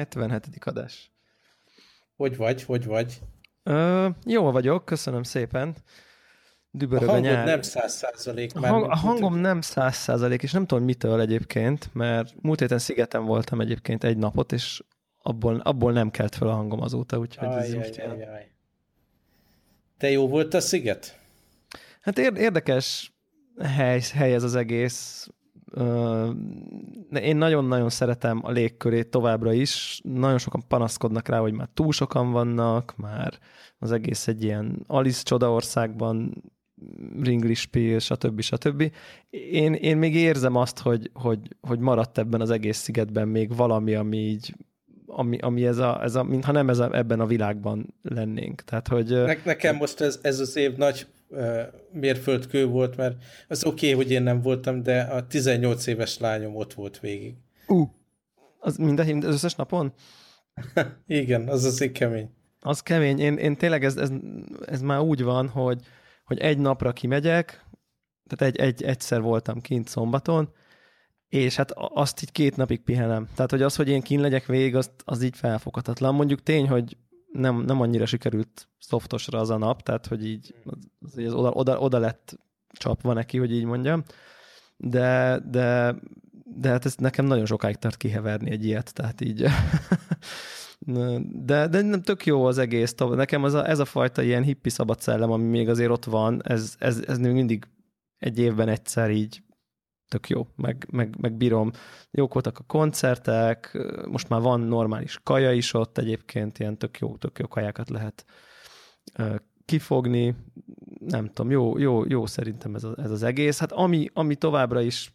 77. 77. adás. Hogy vagy, hogy vagy? Ö, jól vagyok, köszönöm szépen. Dübörög a, a nyár. nem száz százalék. A, hang, a hangom nem száz százalék, és nem tudom mitől egyébként, mert múlt héten szigeten voltam egyébként egy napot, és abból, abból nem kelt fel a hangom azóta, úgyhogy aj, ez aj, aj, aj. Te jó volt a sziget? Hát érdekes hely, hely ez az egész. Én nagyon-nagyon szeretem a légkörét továbbra is. Nagyon sokan panaszkodnak rá, hogy már túl sokan vannak, már az egész egy ilyen Alice csodaországban ringlispél, stb. stb. Én, én még érzem azt, hogy, hogy, hogy maradt ebben az egész szigetben még valami, ami így ami, ami ez a, ez a, mintha nem ez a, ebben a világban lennénk. Tehát, hogy... Ne, nekem most ez, ez az év nagy mérföldkő volt, mert az oké, okay, hogy én nem voltam, de a 18 éves lányom ott volt végig. Uh, az mind az összes napon? Igen, az az kemény. Az kemény. Én, én tényleg ez, ez, ez már úgy van, hogy, hogy egy napra kimegyek, tehát egy, egy, egyszer voltam kint szombaton, és hát azt így két napig pihenem. Tehát, hogy az, hogy én kín legyek végig, az, az így felfoghatatlan. Mondjuk tény, hogy nem, nem annyira sikerült szoftosra az a nap, tehát, hogy így az, az oda, oda, oda lett csapva neki, hogy így mondjam. De, de, de hát ez nekem nagyon sokáig tart kiheverni egy ilyet, tehát így de, de nem tök jó az egész. Nekem az a, ez a fajta ilyen hippi szabad szellem, ami még azért ott van, ez, ez, ez még mindig egy évben egyszer így tök jó, meg, meg, meg bírom. Jók voltak a koncertek, most már van normális kaja is ott egyébként, ilyen tök jó, tök jó kajákat lehet kifogni. Nem tudom, jó, jó, jó szerintem ez, a, ez az egész. Hát ami, ami továbbra is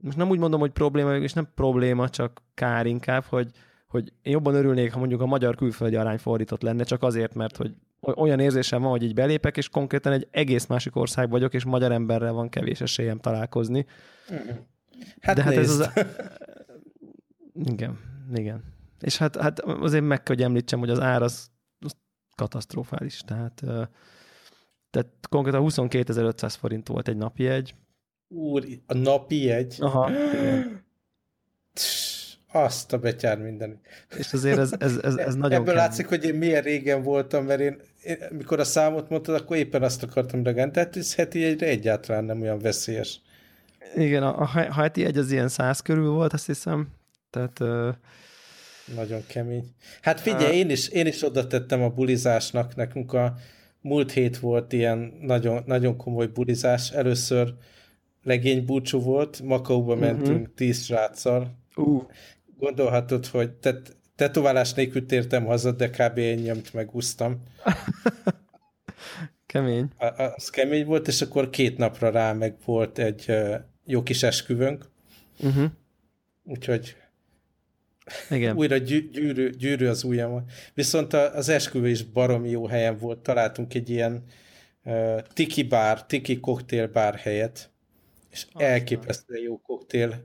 most nem úgy mondom, hogy probléma, és nem probléma, csak kár inkább, hogy, hogy én jobban örülnék, ha mondjuk a magyar külföldi arány fordított lenne, csak azért, mert hogy olyan érzésem van, hogy így belépek, és konkrétan egy egész másik ország vagyok, és magyar emberrel van kevés esélyem találkozni. Hát De hát nézd. ez az... Igen, igen. És hát, hát azért meg kell, hogy említsem, hogy az ár az, az katasztrofális. Tehát, tehát konkrétan 22.500 forint volt egy napi egy. Úr, a napi egy? Aha, igen. Azt a betyár minden. És azért ez, ez, ez, ez nagyon Ebből látszik, hogy én milyen régen voltam, mert én, én mikor a számot mondtad, akkor éppen azt akartam reagálni. Tehát ez heti egyre egyáltalán nem olyan veszélyes. Igen, a, a heti egy az ilyen száz körül volt, azt hiszem. Tehát... Uh... Nagyon kemény. Hát figyelj, én, is, én is oda tettem a bulizásnak. Nekünk a múlt hét volt ilyen nagyon, nagyon komoly bulizás. Először legény búcsú volt, Makaóba uh-huh. mentünk tíz sráccal. Uh gondolhatod, hogy tet, tetoválás nélkül tértem haza, de kb. én nyomt meg úsztam. kemény. A, az kemény volt, és akkor két napra rá meg volt egy uh, jó kis esküvőnk. Uh-huh. Úgyhogy igen. Újra gyű, gyűrű, gyűrű az ujjam. Viszont az esküvő is baromi jó helyen volt. Találtunk egy ilyen uh, tiki bár, tiki koktélbár helyet, és Aztán. elképesztően jó koktél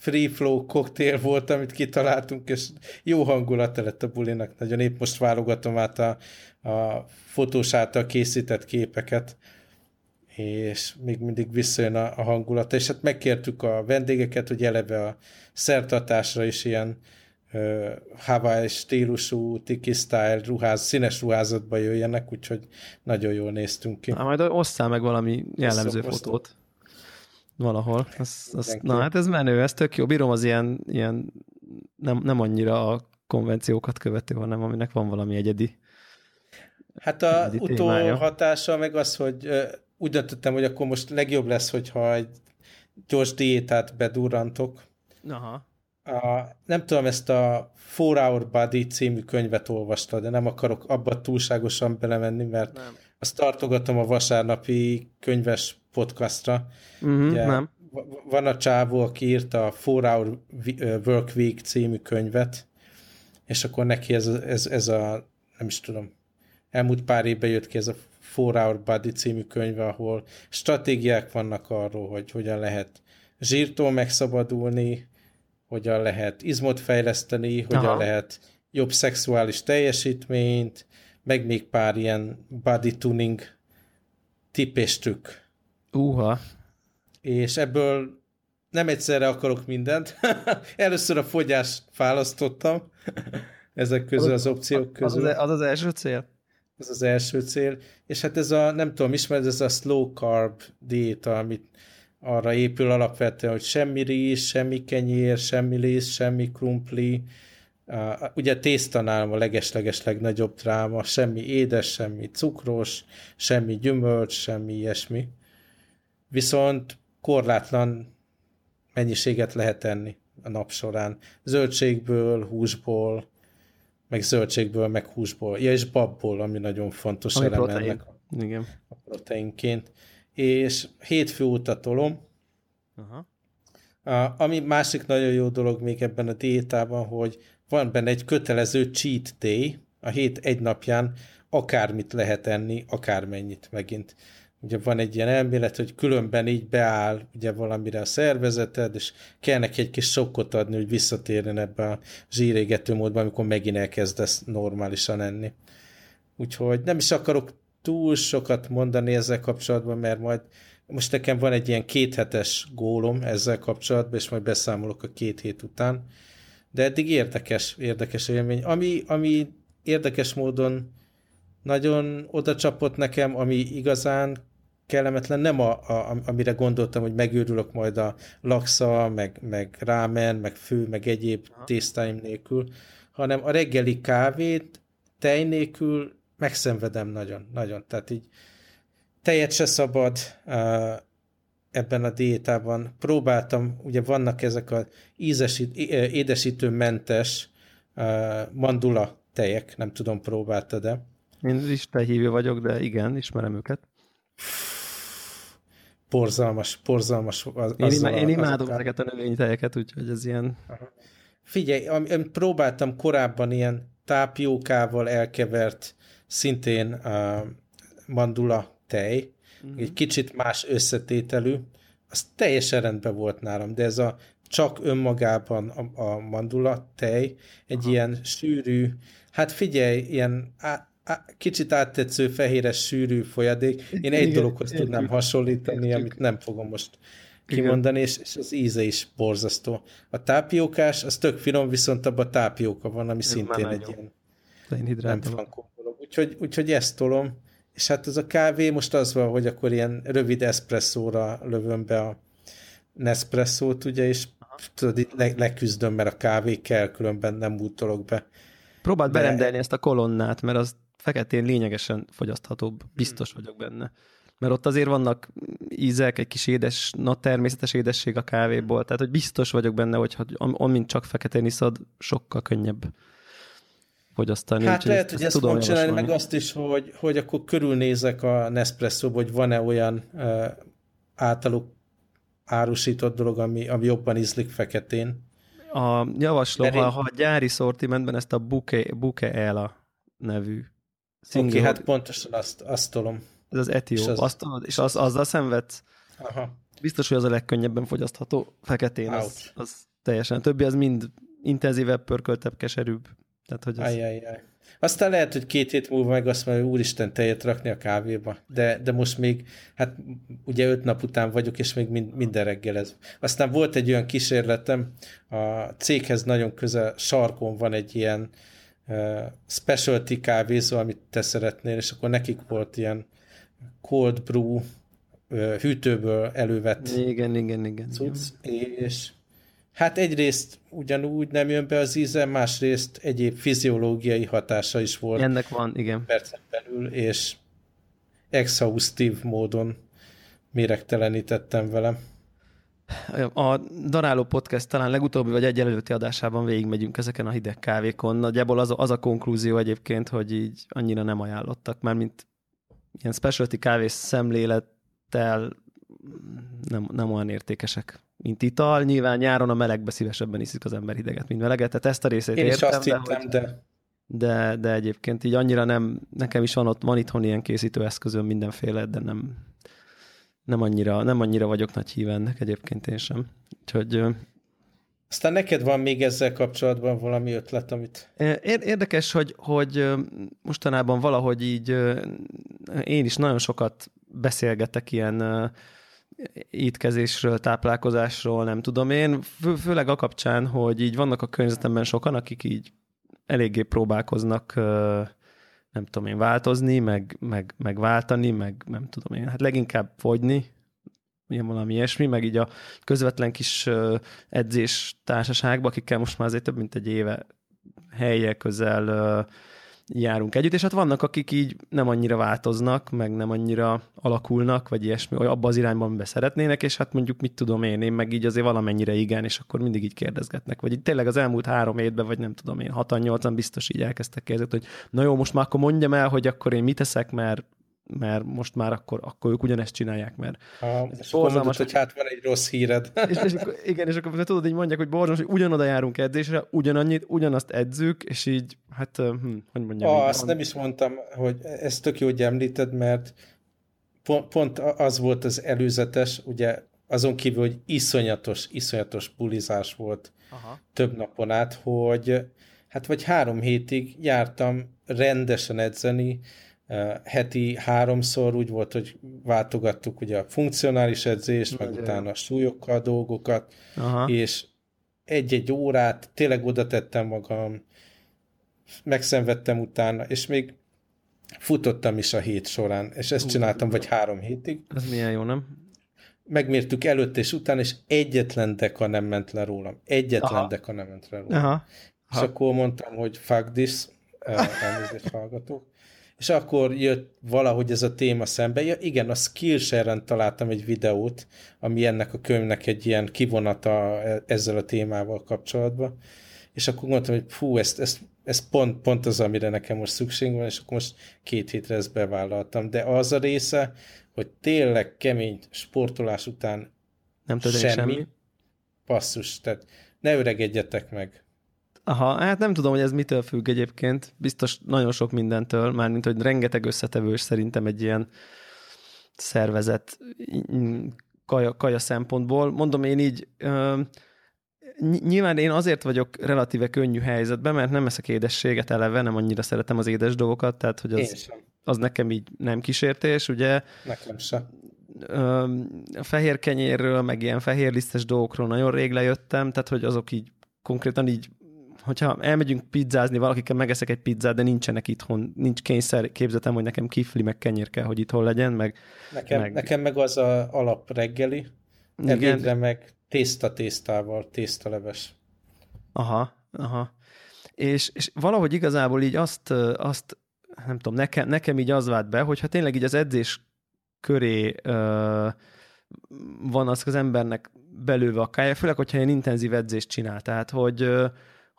free flow koktél volt, amit kitaláltunk, és jó hangulata lett a bulinak. Nagyon épp most válogatom át a, a fotós által készített képeket, és még mindig visszajön a, a hangulata, és hát megkértük a vendégeket, hogy eleve a szertartásra is ilyen uh, Hawaii stílusú, tiki style ruház, színes ruházatba jöjjenek, úgyhogy nagyon jól néztünk ki. Na, majd osszál meg valami jellemző osztom, fotót. Valahol. Az, az, na hát ez menő, ez tök jó. Bírom az ilyen, ilyen nem, nem annyira a konvenciókat követő, hanem aminek van valami egyedi. Hát a utóhatása meg az, hogy úgy döntöttem, hogy akkor most legjobb lesz, hogyha egy gyors diétát bedurrantok. Aha. A, nem tudom, ezt a Four Hour Body című könyvet olvasta, de nem akarok abba túlságosan belemenni, mert nem. Azt tartogatom a vasárnapi könyves podcastra. Uh-huh, Ugye, nem. Van a csávó, aki írta a Four Hour Work Week című könyvet, és akkor neki ez, ez, ez a, nem is tudom, elmúlt pár évben jött ki ez a Four Hour Body című könyve, ahol stratégiák vannak arról, hogy hogyan lehet zsírtól megszabadulni, hogyan lehet izmot fejleszteni, hogyan Aha. lehet jobb szexuális teljesítményt, meg még pár ilyen body tuning tipp és trükk. Uha. És ebből nem egyszerre akarok mindent. Először a fogyást választottam ezek közül az opciók közül. Az az, első cél? Ez az első cél. És hát ez a, nem tudom, ismered, ez a slow carb diéta, amit arra épül alapvetően, hogy semmi rizs, semmi kenyér, semmi liszt, semmi krumpli, Uh, ugye tésztanál a legesleges legnagyobb dráma, semmi édes, semmi cukros, semmi gyümölcs, semmi ilyesmi. Viszont korlátlan mennyiséget lehet enni a nap során. Zöldségből, húsból, meg zöldségből, meg húsból. Ja, és babból, ami nagyon fontos ami elem protein. ennek a, Igen. a proteinként. És hétfő óta tolom. Aha. A, ami másik nagyon jó dolog még ebben a diétában, hogy van benne egy kötelező cheat day, a hét egy napján akármit lehet enni, akármennyit megint. Ugye van egy ilyen elmélet, hogy különben így beáll ugye valamire a szervezeted, és kell neki egy kis sokkot adni, hogy visszatérjen ebbe a zsírégető módba, amikor megint elkezdesz normálisan enni. Úgyhogy nem is akarok túl sokat mondani ezzel kapcsolatban, mert majd most nekem van egy ilyen kéthetes gólom ezzel kapcsolatban, és majd beszámolok a két hét után. De eddig érdekes, érdekes élmény. Ami, ami érdekes módon nagyon oda csapott nekem, ami igazán kellemetlen, nem a, a, amire gondoltam, hogy megőrülök majd a laksa, meg, meg rámen, meg fő, meg egyéb tésztáim nélkül, hanem a reggeli kávét tej nélkül megszenvedem nagyon, nagyon. Tehát így tejet se szabad ebben a diétában. Próbáltam, ugye vannak ezek a ízesít, édesítőmentes mandula tejek, nem tudom, próbáltad-e? Én is hívő vagyok, de igen, ismerem őket. Porzalmas, porzalmas. Az, én, ima, én imádom a... ezeket a növénytejeket, úgyhogy ez ilyen... Aha. Figyelj, én próbáltam korábban ilyen tápiókával elkevert, szintén uh, mandula tej, uh-huh. egy kicsit más összetételű, az teljesen rendben volt nálam, de ez a csak önmagában a, a mandula tej, egy Aha. ilyen sűrű, hát figyelj, ilyen á, á, kicsit áttetsző, fehéres, sűrű folyadék. Én egy Igen, dologhoz értjük. tudnám hasonlítani, értjük. amit nem fogom most kimondani, és, és az íze is borzasztó. A tápiókás, az tök finom, viszont abban a tápióka van, ami Ez szintén egy ilyen nem frankó dolog. Úgyhogy, úgyhogy ezt tolom, és hát ez a kávé most az van, hogy akkor ilyen rövid eszpresszóra lövöm be a Nespresso-t, ugye, és tudod, itt le, leküzdöm, mert a kávé kell, különben nem útolok be. Próbáld De... berendelni ezt a kolonnát, mert az feketén lényegesen fogyaszthatóbb, biztos vagyok benne. Mert ott azért vannak ízek, egy kis édes, na természetes édesség a kávéból, tehát hogy biztos vagyok benne, hogy amint csak feketén iszod, sokkal könnyebb fogyasztani. Hát lehet, ezt, hogy ezt, ezt fogom csinálni, meg azt is, hogy, hogy akkor körülnézek a nespresso hogy van-e olyan uh, általuk árusított dolog, ami, ami jobban ízlik feketén. A javaslom, ha, ha a gyári szortimentben ezt a Buke, Buke Ela nevű Oké, okay, hát pontosan azt, azt tolom. Ez az etióp, és, az, azt tudod, és az, azzal szenvedsz. Aha. Biztos, hogy az a legkönnyebben fogyasztható feketén, az, az teljesen. A többi az mind intenzívebb, pörköltebb, keserűbb. Tehát, hogy az... Ajjajjaj. Aztán lehet, hogy két hét múlva meg azt mondja, hogy úristen tejet rakni a kávéba, de, de most még, hát ugye öt nap után vagyok, és még mind, minden reggel ez. Aztán volt egy olyan kísérletem, a céghez nagyon közel sarkon van egy ilyen uh, specialty kávézó, amit te szeretnél, és akkor nekik volt ilyen cold brew uh, hűtőből elővett igen, igen, igen, cucc, igen. és Hát egyrészt ugyanúgy nem jön be az íze, másrészt egyéb fiziológiai hatása is volt. Ennek van, igen. Percen belül, és exhaustív módon méregtelenítettem vele. A Daráló Podcast talán legutóbbi vagy egy előtti adásában végigmegyünk ezeken a hideg kávékon. Nagyjából az a, az a konklúzió egyébként, hogy így annyira nem ajánlottak, mert mint ilyen specialty kávés szemlélettel nem, nem olyan értékesek mint ital. Nyilván nyáron a melegbe szívesebben iszik az ember hideget, mint meleget. Tehát ezt a részét Én értem, is azt hittem, de, de... de... De egyébként így annyira nem, nekem is van ott, van itthon ilyen készítő eszközöm mindenféle, de nem, nem annyira, nem annyira vagyok nagy híve ennek egyébként én sem. Úgyhogy aztán neked van még ezzel kapcsolatban valami ötlet, amit... Érdekes, hogy, hogy mostanában valahogy így én is nagyon sokat beszélgetek ilyen étkezésről, táplálkozásról, nem tudom én, fő, főleg a kapcsán, hogy így vannak a környezetemben sokan, akik így eléggé próbálkoznak nem tudom én, változni, meg, meg, meg váltani, meg nem tudom én, hát leginkább fogyni, ilyen valami ilyesmi, meg így a közvetlen kis edzés társaságban, akikkel most már azért több mint egy éve helye közel járunk együtt, és hát vannak, akik így nem annyira változnak, meg nem annyira alakulnak, vagy ilyesmi, vagy abba az irányban, amiben szeretnének, és hát mondjuk mit tudom én, én meg így azért valamennyire igen, és akkor mindig így kérdezgetnek. Vagy így tényleg az elmúlt három évben, vagy nem tudom én, hatan, nyolcan biztos így elkezdtek kérdezni, hogy na jó, most már akkor mondjam el, hogy akkor én mit teszek, mert mert most már akkor, akkor ők ugyanezt csinálják, mert ha, és akkor mondod, hogy hát van egy rossz híred. És, és akkor, igen, és akkor tudod, így mondják, hogy borzalmas, hogy ugyanoda járunk edzésre, ugyanannyit, ugyanazt edzük, és így, hát, hm, hogy mondjam. Ah, azt van. nem is mondtam, hogy ezt tök jó, hogy említed, mert pont, pont az volt az előzetes, ugye azon kívül, hogy iszonyatos, iszonyatos bulizás volt Aha. több napon át, hogy hát vagy három hétig jártam rendesen edzeni, heti háromszor úgy volt, hogy váltogattuk ugye a funkcionális edzést, meg utána a súlyokkal a dolgokat, Aha. és egy-egy órát tényleg oda tettem magam, megszenvedtem utána, és még futottam is a hét során, és ezt csináltam vagy három hétig. Ez milyen jó, nem? Megmértük előtt és után, és egyetlen deka nem ment le rólam. Egyetlen Aha. deka nem ment le rólam. Aha. És ha. akkor mondtam, hogy fuck this, elnézést hallgatók, és akkor jött valahogy ez a téma szembe. Ja, igen, a Skillshare-en találtam egy videót, ami ennek a könyvnek egy ilyen kivonata e, ezzel a témával kapcsolatban, és akkor mondtam, hogy fú, ezt, ezt, ez pont, pont az, amire nekem most szükség van, és akkor most két hétre ezt bevállaltam. De az a része, hogy tényleg kemény sportolás után nem semmi, semmi, passzus, tehát ne öregedjetek meg. Aha, hát nem tudom, hogy ez mitől függ egyébként. Biztos nagyon sok mindentől, mármint, hogy rengeteg összetevős szerintem egy ilyen szervezet kaja, kaja szempontból. Mondom én így, ö, nyilván én azért vagyok relatíve könnyű helyzetben, mert nem eszek édességet eleve, nem annyira szeretem az édes dolgokat, tehát hogy az, az nekem így nem kísértés, ugye. Nekem sem. A fehér kenyérről, meg ilyen fehérlisztes dolgokról nagyon rég lejöttem, tehát hogy azok így konkrétan így hogyha elmegyünk pizzázni, valakikkel megeszek egy pizzát, de nincsenek itthon, nincs kényszer képzetem, hogy nekem kifli, meg kenyér kell, hogy itthon legyen, meg... Nekem meg, nekem meg az a alap reggeli, ebédre meg tészta tésztával, tésztaleves. Aha, aha. És, és valahogy igazából így azt, azt nem tudom, nekem, nekem így az vált be, hogyha tényleg így az edzés köré ö, van az az embernek belőve a kája, főleg, hogyha ilyen intenzív edzést csinál. Tehát, hogy,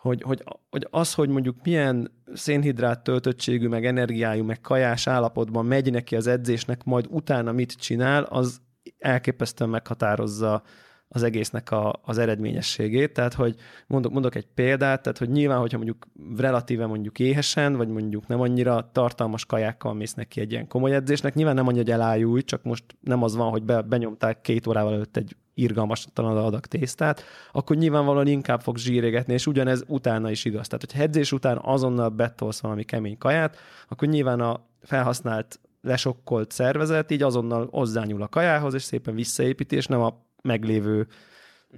hogy, hogy, hogy az, hogy mondjuk milyen szénhidrát töltöttségű, meg energiájú, meg kajás állapotban megy neki az edzésnek, majd utána mit csinál, az elképesztően meghatározza az egésznek a, az eredményességét. Tehát, hogy mondok, mondok egy példát, tehát, hogy nyilván, hogyha mondjuk relatíve mondjuk éhesen, vagy mondjuk nem annyira tartalmas kajákkal mész neki egy ilyen komoly edzésnek, nyilván nem annyi, hogy elájulj, csak most nem az van, hogy be, benyomták két órával előtt egy irgalmastalan adag tésztát, akkor nyilvánvalóan inkább fog zsírégetni, és ugyanez utána is igaz. Tehát, hogyha edzés után azonnal betolsz valami kemény kaját, akkor nyilván a felhasznált lesokkolt szervezet így azonnal hozzányúl a kajához, és szépen visszaépíti, és nem a meglévő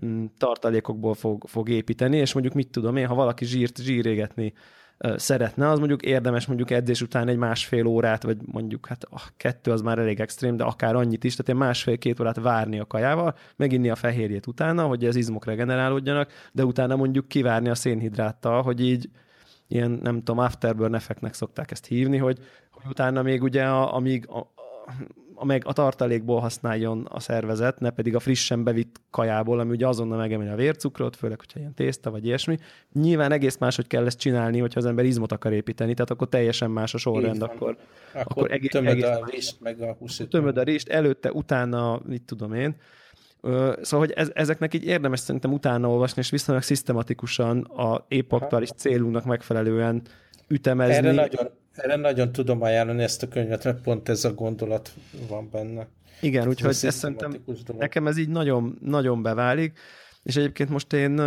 mm, tartalékokból fog, fog építeni, és mondjuk mit tudom én, ha valaki zsírt zsírégetni szeretne, az mondjuk érdemes mondjuk edzés után egy másfél órát, vagy mondjuk hát a kettő az már elég extrém, de akár annyit is, tehát egy másfél-két órát várni a kajával, meginni a fehérjét utána, hogy az izmok regenerálódjanak, de utána mondjuk kivárni a szénhidráttal, hogy így ilyen, nem tudom, afterburn effektnek szokták ezt hívni, hogy, hogy utána még ugye, a, amíg a, meg a tartalékból használjon a szervezet, ne pedig a frissen bevitt kajából, ami ugye azonnal megemeli a vércukrot, főleg, hogyha ilyen tészta vagy ilyesmi. Nyilván egész máshogy kell ezt csinálni, hogyha az ember izmot akar építeni, tehát akkor teljesen más a sorrend, akkor, akkor, akkor egész, tömöd egész a rist, meg a húsít. Tömöd a rist, előtte, utána, mit tudom én. Szóval, hogy ez, ezeknek így érdemes szerintem utána olvasni, és viszonylag szisztematikusan a épp aktuális célunknak megfelelően ütemezni. Erre nagyon, erre nagyon tudom ajánlani ezt a könyvet, mert pont ez a gondolat van benne. Igen, úgyhogy ez szerintem dolog. nekem ez így nagyon, nagyon beválik, és egyébként most én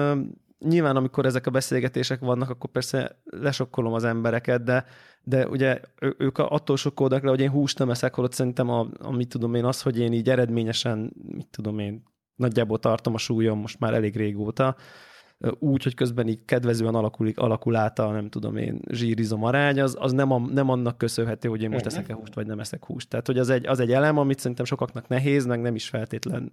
nyilván amikor ezek a beszélgetések vannak, akkor persze lesokkolom az embereket, de, de ugye ők attól sokkolnak le, hogy én húst nem eszek, holott szerintem, a, a, mit tudom én, az, hogy én így eredményesen, mit tudom én, nagyjából tartom a súlyom most már elég régóta, úgy, hogy közben így kedvezően alakulik, alakul át a, nem tudom én, zsírizom arány, az, az nem, a, nem annak köszönhető, hogy én most eszek-e húst, vagy nem eszek húst. Tehát, hogy az egy, az egy elem, amit szerintem sokaknak nehéz, meg nem is feltétlen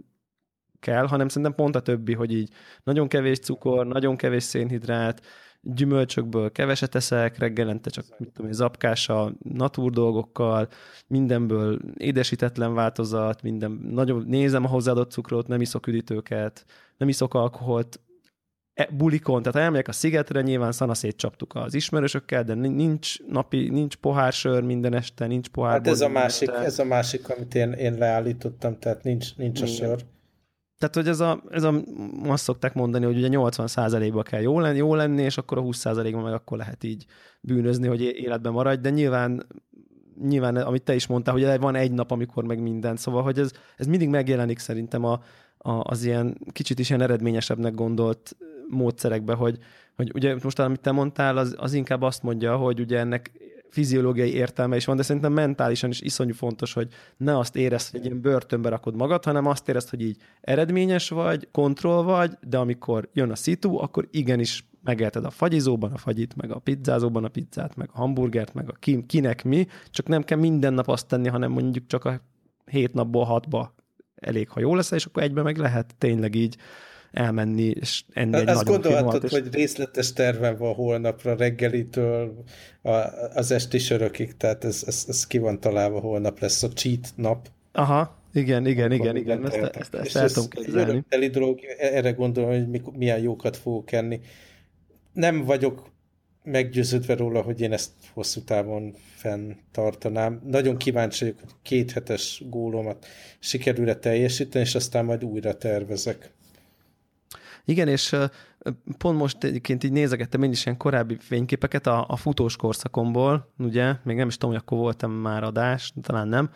kell, hanem szerintem pont a többi, hogy így nagyon kevés cukor, nagyon kevés szénhidrát, gyümölcsökből keveset eszek, reggelente csak mit tudom, zapkással, natúr dolgokkal, mindenből édesítetlen változat, minden, nagyon nézem a hozzáadott cukrot, nem iszok üdítőket, nem iszok alkoholt, bulikon, tehát elmegyek a szigetre, nyilván szanaszét csaptuk az ismerősökkel, de nincs napi, nincs pohársör minden este, nincs pohár. Hát ez a másik, este. ez a másik, amit én, én leállítottam, tehát nincs, nincs a sör. Tehát, hogy ez a, ez a, azt szokták mondani, hogy ugye 80%-ba kell jó lenni, jó lenni, és akkor a 20%-ban meg akkor lehet így bűnözni, hogy életben maradj, de nyilván nyilván, amit te is mondtál, hogy van egy nap, amikor meg minden, szóval, hogy ez, ez mindig megjelenik szerintem a, a, az ilyen kicsit is ilyen eredményesebbnek gondolt módszerekbe, hogy, hogy ugye most amit te mondtál, az, az inkább azt mondja, hogy ugye ennek fiziológiai értelme is van, de szerintem mentálisan is iszonyú fontos, hogy ne azt érezd, hogy egy ilyen börtönbe rakod magad, hanem azt érezd, hogy így eredményes vagy, kontroll vagy, de amikor jön a szitu, akkor igenis megélted a fagyizóban a fagyit, meg a pizzázóban a pizzát, meg a hamburgert, meg a ki, kinek mi, csak nem kell minden nap azt tenni, hanem mondjuk csak a hét napból hatba elég, ha jó lesz, és akkor egybe meg lehet tényleg így elmenni és enni egy Azt gondolhatod, és... hogy részletes terven van holnapra reggelitől a, az esti sörökig, tehát ez, ez, ez ki van találva, holnap lesz a cheat nap. Aha, igen, igen, igen, igen, ezt, ezt, ezt, ezt el tudom képzelni. Ez dolog, erre gondolom, hogy milyen jókat fogok enni. Nem vagyok meggyőződve róla, hogy én ezt hosszú távon fenntartanám. Nagyon kíváncsi vagyok, hogy két hetes gólomat sikerül-e teljesíteni, és aztán majd újra tervezek. Igen, és pont most egyébként így nézegettem én is ilyen korábbi fényképeket a, a futós korszakomból, ugye, még nem is tudom, hogy akkor voltam már adás, talán nem,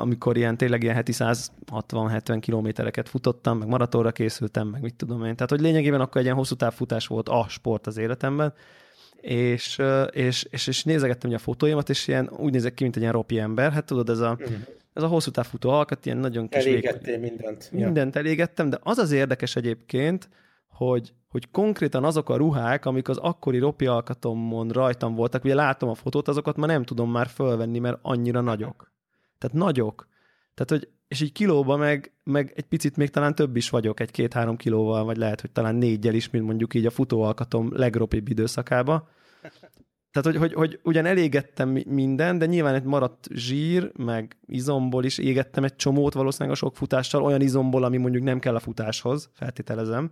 amikor ilyen tényleg ilyen heti 160-70 kilométereket futottam, meg maratonra készültem, meg mit tudom én. Tehát, hogy lényegében akkor egy ilyen hosszú távfutás volt a sport az életemben, és, és, és, és nézegettem ugye a fotóimat, és ilyen, úgy nézek ki, mint egy ilyen ropi ember. Hát tudod, ez a, uh-huh. Ez a hosszú távfutó alkat, ilyen nagyon kis Elégettél mindent. Mindent ja. elégettem, de az az érdekes egyébként, hogy, hogy konkrétan azok a ruhák, amik az akkori ropi alkatomon rajtam voltak, ugye látom a fotót, azokat már nem tudom már fölvenni, mert annyira nagyok. Tehát nagyok. Tehát, hogy, és így kilóba meg, meg egy picit még talán több is vagyok, egy két-három kilóval, vagy lehet, hogy talán négyel is, mint mondjuk így a futóalkatom legropibb időszakába. Tehát, hogy, hogy, hogy ugyan elégettem minden, de nyilván egy maradt zsír, meg izomból is égettem egy csomót valószínűleg a sok futással, olyan izomból, ami mondjuk nem kell a futáshoz, feltételezem.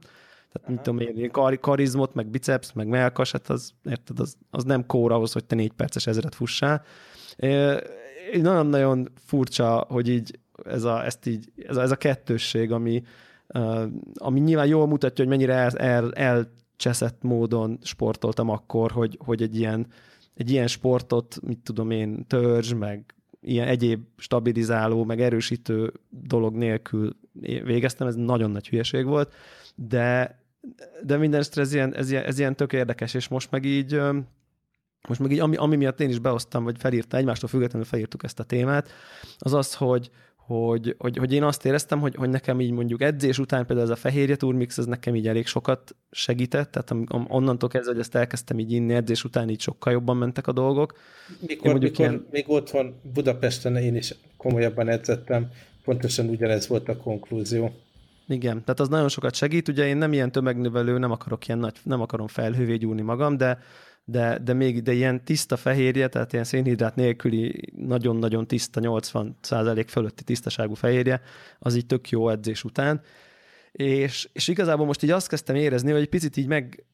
Tehát, mit tudom én, kar, karizmot, meg biceps, meg melkas, hát az, érted, az, az nem kóra ahhoz, hogy te négy perces ezeret fussál. Nagyon-nagyon furcsa, hogy így ez a, ezt így, ez a, ez a kettősség, ami, ami nyilván jól mutatja, hogy mennyire el, el, elcseszett módon sportoltam akkor, hogy, hogy egy ilyen, egy ilyen sportot, mit tudom én, törzs, meg ilyen egyéb stabilizáló, meg erősítő dolog nélkül végeztem, ez nagyon nagy hülyeség volt, de de minden ez ilyen, ez, ilyen, ez ilyen tök érdekes, és most meg így most meg így, ami, ami miatt én is behoztam, vagy felírta, egymástól függetlenül felírtuk ezt a témát, az az, hogy, hogy, hogy, hogy én azt éreztem, hogy, hogy nekem így mondjuk edzés után például ez a fehérje turmix, ez nekem így elég sokat segített, tehát onnantól kezdve, hogy ezt elkezdtem így inni edzés után, így sokkal jobban mentek a dolgok. Mikor, mikor ilyen... még otthon Budapesten én is komolyabban edzettem, pontosan ugyanez volt a konklúzió. Igen, tehát az nagyon sokat segít. Ugye én nem ilyen tömegnövelő, nem akarok ilyen nagy, nem akarom felhővé gyúrni magam, de, de, de még de ilyen tiszta fehérje, tehát ilyen szénhidrát nélküli nagyon-nagyon tiszta, 80% fölötti tisztaságú fehérje, az így tök jó edzés után. És, és igazából most így azt kezdtem érezni, hogy picit így meg,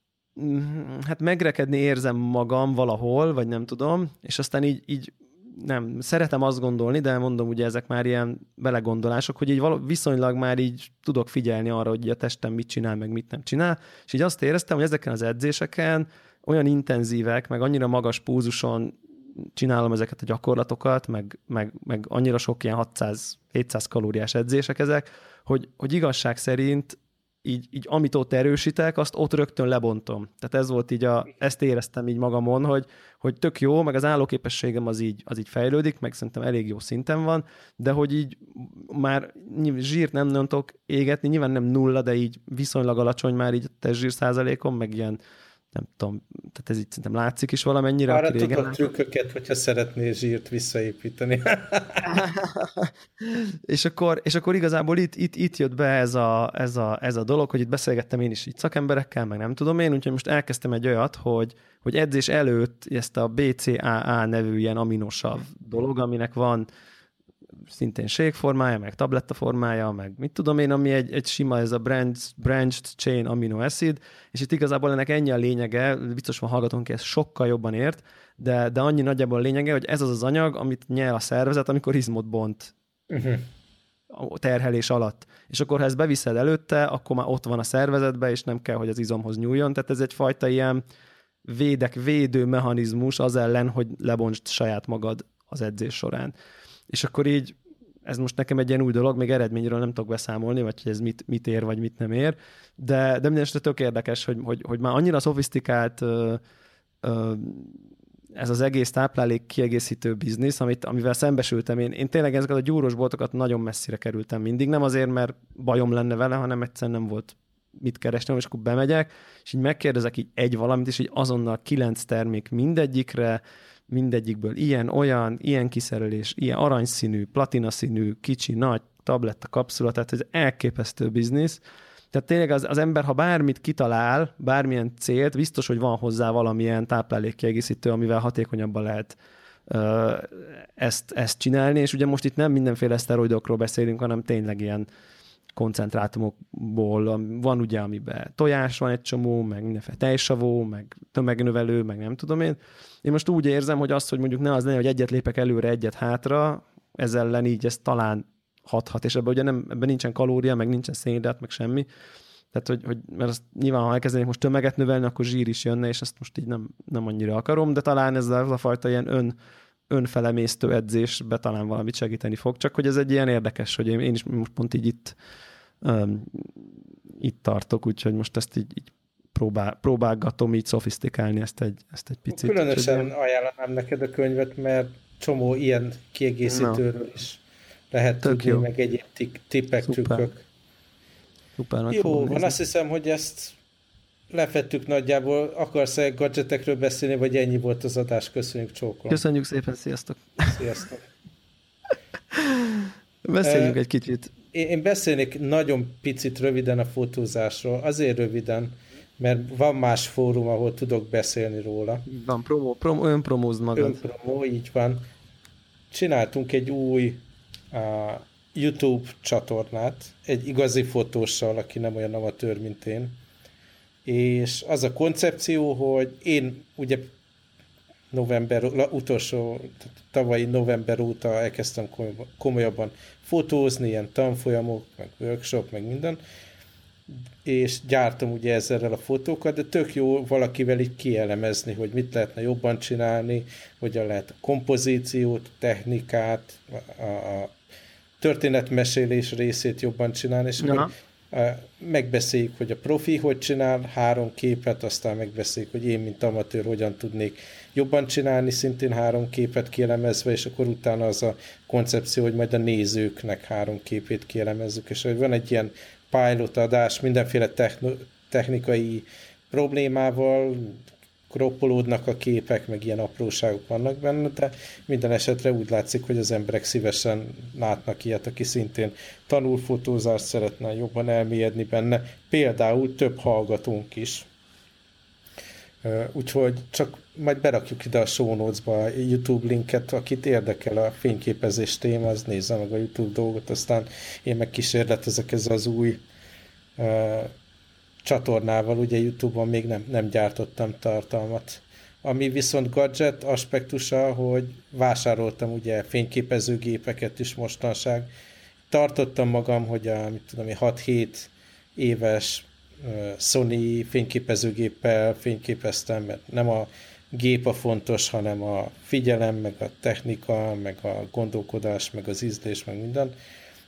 hát megrekedni érzem magam valahol, vagy nem tudom, és aztán így, így nem, szeretem azt gondolni, de mondom, ugye ezek már ilyen belegondolások, hogy így viszonylag már így tudok figyelni arra, hogy a testem mit csinál, meg mit nem csinál, és így azt éreztem, hogy ezeken az edzéseken olyan intenzívek, meg annyira magas púzuson csinálom ezeket a gyakorlatokat, meg, meg, meg annyira sok ilyen 600-700 kalóriás edzések ezek, hogy, hogy igazság szerint így, így amit ott erősítek, azt ott rögtön lebontom. Tehát ez volt így, a, ezt éreztem így magamon, hogy, hogy tök jó, meg az állóképességem az így, az így fejlődik, meg szerintem elég jó szinten van, de hogy így már zsírt nem nagyon tudok égetni, nyilván nem nulla, de így viszonylag alacsony már így a testzsír százalékom, meg ilyen nem tudom, tehát ez így szerintem látszik is valamennyire. Arra tudod trükköket, hogyha szeretnél zsírt visszaépíteni. és, akkor, és akkor igazából itt, itt, itt jött be ez a, ez, a, ez a dolog, hogy itt beszélgettem én is így szakemberekkel, meg nem tudom én, úgyhogy most elkezdtem egy olyat, hogy, hogy edzés előtt ezt a BCAA nevű ilyen aminosav dolog, aminek van szintén sékformája, meg tabletta formája, meg mit tudom én, ami egy, egy sima, ez a branched, branched chain amino acid, és itt igazából ennek ennyi a lényege, biztos van hallgatónk, ezt sokkal jobban ért, de, de annyi nagyjából a lényege, hogy ez az az anyag, amit nyel a szervezet, amikor izmot bont uh-huh. a terhelés alatt. És akkor, ha ezt beviszed előtte, akkor már ott van a szervezetbe, és nem kell, hogy az izomhoz nyúljon. Tehát ez egyfajta ilyen védek, védő mechanizmus az ellen, hogy lebontsd saját magad az edzés során és akkor így ez most nekem egy ilyen új dolog, még eredményről nem tudok beszámolni, vagy hogy ez mit, mit ér, vagy mit nem ér, de, de minden esetre tök érdekes, hogy, hogy, hogy már annyira szofisztikált ö, ö, ez az egész táplálék kiegészítő biznisz, amit, amivel szembesültem. Én, én tényleg ezeket a gyúros boltokat nagyon messzire kerültem mindig, nem azért, mert bajom lenne vele, hanem egyszerűen nem volt mit keresnem, és akkor bemegyek, és így megkérdezek így egy valamit, és így azonnal kilenc termék mindegyikre, mindegyikből ilyen, olyan, ilyen kiszerelés, ilyen aranyszínű, platinaszínű, kicsi, nagy tabletta, kapszula, tehát ez elképesztő biznisz. Tehát tényleg az, az ember, ha bármit kitalál, bármilyen célt, biztos, hogy van hozzá valamilyen táplálékkiegészítő, amivel hatékonyabban lehet ö, ezt, ezt csinálni, és ugye most itt nem mindenféle szteroidokról beszélünk, hanem tényleg ilyen koncentrátumokból van ugye, amiben tojás van egy csomó, meg mindenféle tejsavó, meg tömegnövelő, meg nem tudom én. Én most úgy érzem, hogy azt, hogy mondjuk ne az legyen, hogy egyet lépek előre, egyet hátra, ez ellen így ez talán hathat, és ebben ugye nem, ebben nincsen kalória, meg nincsen szénhidrát, meg semmi. Tehát, hogy, hogy mert azt nyilván, ha elkezdenék most tömeget növelni, akkor zsír is jönne, és ezt most így nem, nem annyira akarom, de talán ez a fajta ilyen ön, önfelemésztő edzésbe talán valamit segíteni fog, csak hogy ez egy ilyen érdekes, hogy én, én is most pont így itt um, itt tartok, úgyhogy most ezt így, így próbál, próbálgatom így szofisztikálni ezt egy, ezt egy picit. Különösen úgyhogy... ajánlanám neked a könyvet, mert csomó ilyen kiegészítőről no. is lehet Tök tudni, jó. meg egyéb tippek, Szuper. trükkök. Szuper, Jó, van azt hiszem, hogy ezt lefettük nagyjából. Akarsz-e gadgetekről beszélni, vagy ennyi volt az adás? Köszönjük, csókolom. Köszönjük szépen, sziasztok! Sziasztok! Beszéljünk uh, egy kicsit. Én beszélnék nagyon picit röviden a fotózásról, azért röviden, mert van más fórum, ahol tudok beszélni róla. Van, promo, promo, önpromózd magad. Önpromó, így van. Csináltunk egy új uh, YouTube csatornát, egy igazi fotóssal, aki nem olyan amatőr, mint én. És az a koncepció, hogy én ugye november, utolsó, tavalyi november óta elkezdtem komolyabban fotózni, ilyen tanfolyamok, meg workshop, meg minden, és gyártom ugye ezzel a fotókat, de tök jó valakivel így kielemezni, hogy mit lehetne jobban csinálni, hogyan lehet a kompozíciót, technikát, a, a történetmesélés részét jobban csinálni, és akkor megbeszéljük, hogy a profi hogy csinál három képet, aztán megbeszéljük, hogy én, mint amatőr, hogyan tudnék jobban csinálni, szintén három képet kielemezve, és akkor utána az a koncepció, hogy majd a nézőknek három képét kielemezzük, és hogy van egy ilyen pilot adás mindenféle technikai problémával, kroppolódnak a képek, meg ilyen apróságok vannak benne, de minden esetre úgy látszik, hogy az emberek szívesen látnak ilyet, aki szintén tanul fotózást, szeretne jobban elmélyedni benne, például több hallgatónk is. Úgyhogy csak majd berakjuk ide a show notes-ba YouTube linket, akit érdekel a fényképezés téma, az nézze meg a YouTube dolgot, aztán én meg kísérletezek ezzel az új csatornával, ugye YouTube-on még nem, nem gyártottam tartalmat. Ami viszont gadget aspektusa, hogy vásároltam ugye fényképezőgépeket is mostanság. Tartottam magam, hogy a mit tudom, 6-7 éves Sony fényképezőgéppel fényképeztem, mert nem a gép a fontos, hanem a figyelem, meg a technika, meg a gondolkodás, meg az ízlés, meg minden.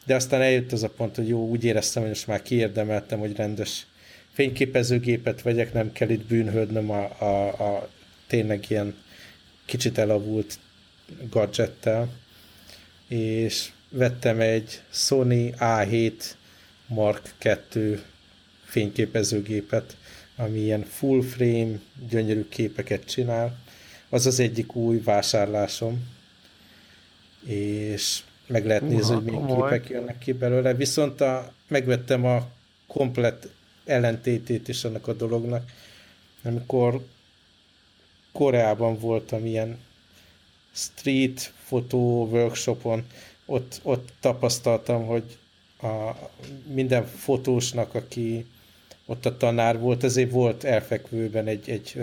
De aztán eljött az a pont, hogy jó, úgy éreztem, hogy most már kiérdemeltem, hogy rendes fényképezőgépet vegyek, nem kell itt bűnhődnöm a, a, a tényleg ilyen kicsit elavult gadgettel, és vettem egy Sony A7 Mark II fényképezőgépet, ami ilyen full frame, gyönyörű képeket csinál. Az az egyik új vásárlásom, és meg lehet nézni, hogy milyen komoly. képek jönnek ki belőle. Viszont a, megvettem a komplet ellentétét is annak a dolognak. Amikor Koreában voltam ilyen street fotó workshopon, ott, ott tapasztaltam, hogy a, minden fotósnak, aki ott a tanár volt, ezért volt elfekvőben egy, egy,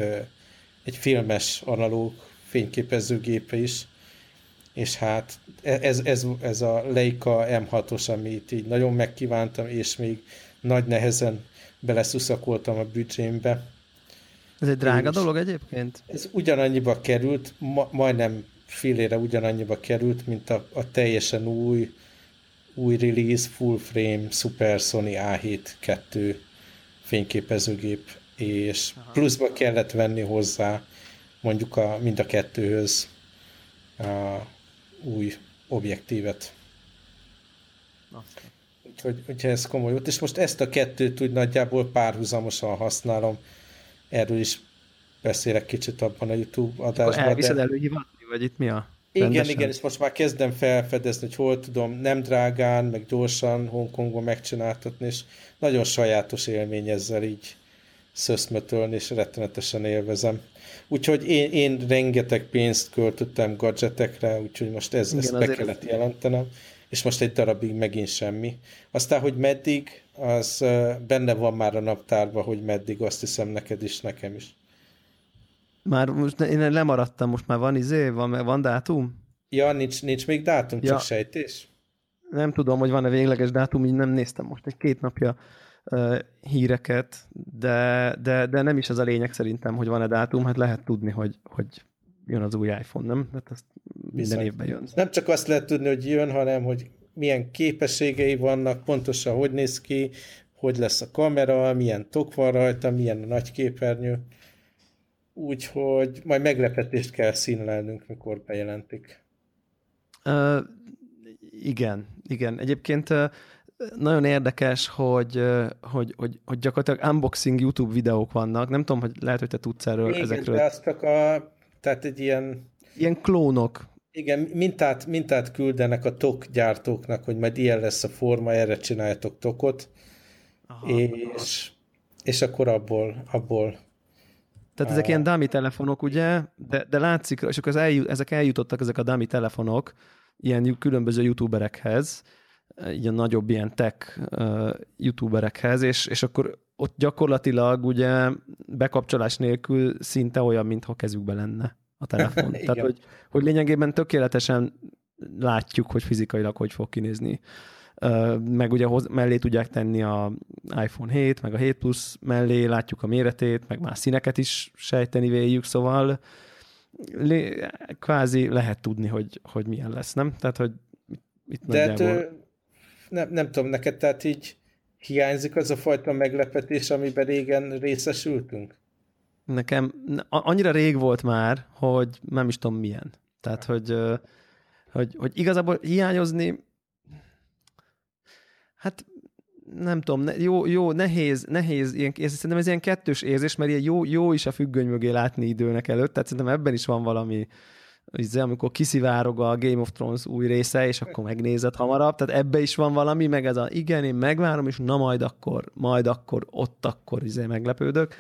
egy filmes analóg fényképezőgépe is, és hát ez, ez, ez a Leica M6-os, amit így nagyon megkívántam, és még nagy nehezen beleszuszakoltam a büdzsémbe. Ez egy drága és dolog egyébként? Ez ugyanannyiba került, ma, majdnem félére ugyanannyiba került, mint a, a teljesen új új release, full frame, Super Sony A7 2 fényképezőgép, és Aha. pluszba kellett venni hozzá mondjuk a, mind a kettőhöz a új objektívet. Úgyhogy, úgyhogy ez komoly volt. És most ezt a kettőt úgy nagyjából párhuzamosan használom. Erről is beszélek kicsit abban a YouTube adásban. Akkor elviszed de... előhívatni, vagy itt mi a... Igen, rendesen? igen, és most már kezdem felfedezni, hogy hol tudom nem drágán, meg gyorsan Hongkongban megcsináltatni, és nagyon sajátos élmény ezzel így szöszmötölni, és rettenetesen élvezem. Úgyhogy én, én rengeteg pénzt költöttem gadgetekre, úgyhogy most ez, Igen, ezt be kellett ez... jelentenem, és most egy darabig megint semmi. Aztán, hogy meddig, az benne van már a naptárban, hogy meddig, azt hiszem neked is, nekem is. Már most én lemaradtam, most már van izé, van, van dátum? Ja, nincs, nincs még dátum, ja. csak sejtés. Nem tudom, hogy van-e végleges dátum, így nem néztem most egy két napja uh, híreket, de, de, de nem is az a lényeg szerintem, hogy van-e dátum, hát lehet tudni, hogy, hogy jön az új iPhone, nem? Hát azt minden Viszont. évben jön. Nem csak azt lehet tudni, hogy jön, hanem hogy milyen képességei vannak, pontosan hogy néz ki, hogy lesz a kamera, milyen tok van rajta, milyen a nagy képernyő. Úgyhogy majd meglepetést kell színlelnünk, mikor bejelentik. Uh, igen, igen. Egyébként uh, nagyon érdekes, hogy, hogy, hogy, hogy gyakorlatilag unboxing YouTube videók vannak. Nem tudom, hogy lehet, hogy te tudsz erről igen, ezekről. de azt csak a, tehát egy ilyen... Ilyen klónok. Igen, mintát, mintát küldenek a tok gyártóknak, hogy majd ilyen lesz a forma, erre csináljatok tokot, Aha. és, és akkor abból, abból tehát ezek ilyen dummy telefonok, ugye, de, de látszik, és akkor ez eljut, ezek eljutottak, ezek a dummy telefonok, ilyen különböző youtuberekhez, ilyen nagyobb ilyen tech uh, youtuberekhez, és, és akkor ott gyakorlatilag ugye bekapcsolás nélkül szinte olyan, mintha kezükbe lenne a telefon. Tehát, hogy, hogy lényegében tökéletesen látjuk, hogy fizikailag hogy fog kinézni meg ugye hoz, mellé tudják tenni a iPhone 7, meg a 7 Plus mellé, látjuk a méretét, meg más színeket is sejteni véljük, szóval lé, kvázi lehet tudni, hogy, hogy milyen lesz, nem? Tehát, hogy itt De nagyjából... hát, nem, nem tudom, neked tehát így hiányzik az a fajta meglepetés, amiben régen részesültünk? Nekem annyira rég volt már, hogy nem is tudom milyen. Tehát, hogy, hogy, hogy igazából hiányozni Hát nem tudom, ne, jó, jó, nehéz, nehéz, ilyen, ez, szerintem ez ilyen kettős érzés, mert ilyen jó, jó is a függöny mögé látni időnek előtt, tehát szerintem ebben is van valami, izé, amikor kiszivárog a Game of Thrones új része, és akkor megnézed hamarabb, tehát ebbe is van valami, meg ez a igen, én megvárom, és na majd akkor, majd akkor, ott akkor izé meglepődök.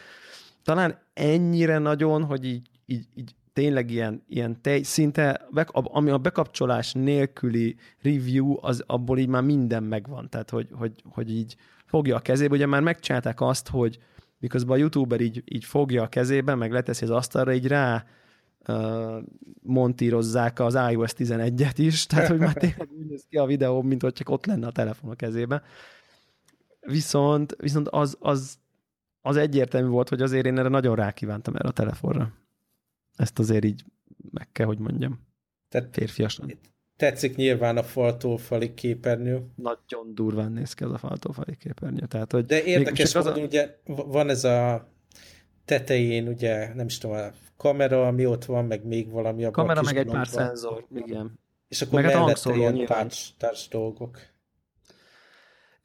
Talán ennyire nagyon, hogy így, így, így tényleg ilyen, ilyen tej, szinte, ami a bekapcsolás nélküli review, az abból így már minden megvan. Tehát, hogy, hogy, hogy így fogja a kezébe. Ugye már megcsinálták azt, hogy miközben a youtuber így, így fogja a kezébe, meg leteszi az asztalra, így rá uh, montírozzák az iOS 11-et is, tehát hogy már tényleg úgy néz ki a videó, mint hogy csak ott lenne a telefon a kezébe. Viszont, viszont az, az, az egyértelmű volt, hogy azért én erre nagyon rákívántam erre a telefonra. Ezt azért így meg kell, hogy mondjam. Tehát Férfiasan. tetszik nyilván a faltól fali képernyő. Nagyon durván néz ki az a faltól fali képernyő. Tehát, hogy De érdekes módon, a... ugye van ez a tetején, ugye, nem is tudom, a kamera, ami ott van, meg még valami. A kamera, meg egy pár szenzor, igen. És akkor meg mellette ilyen társ, társ dolgok.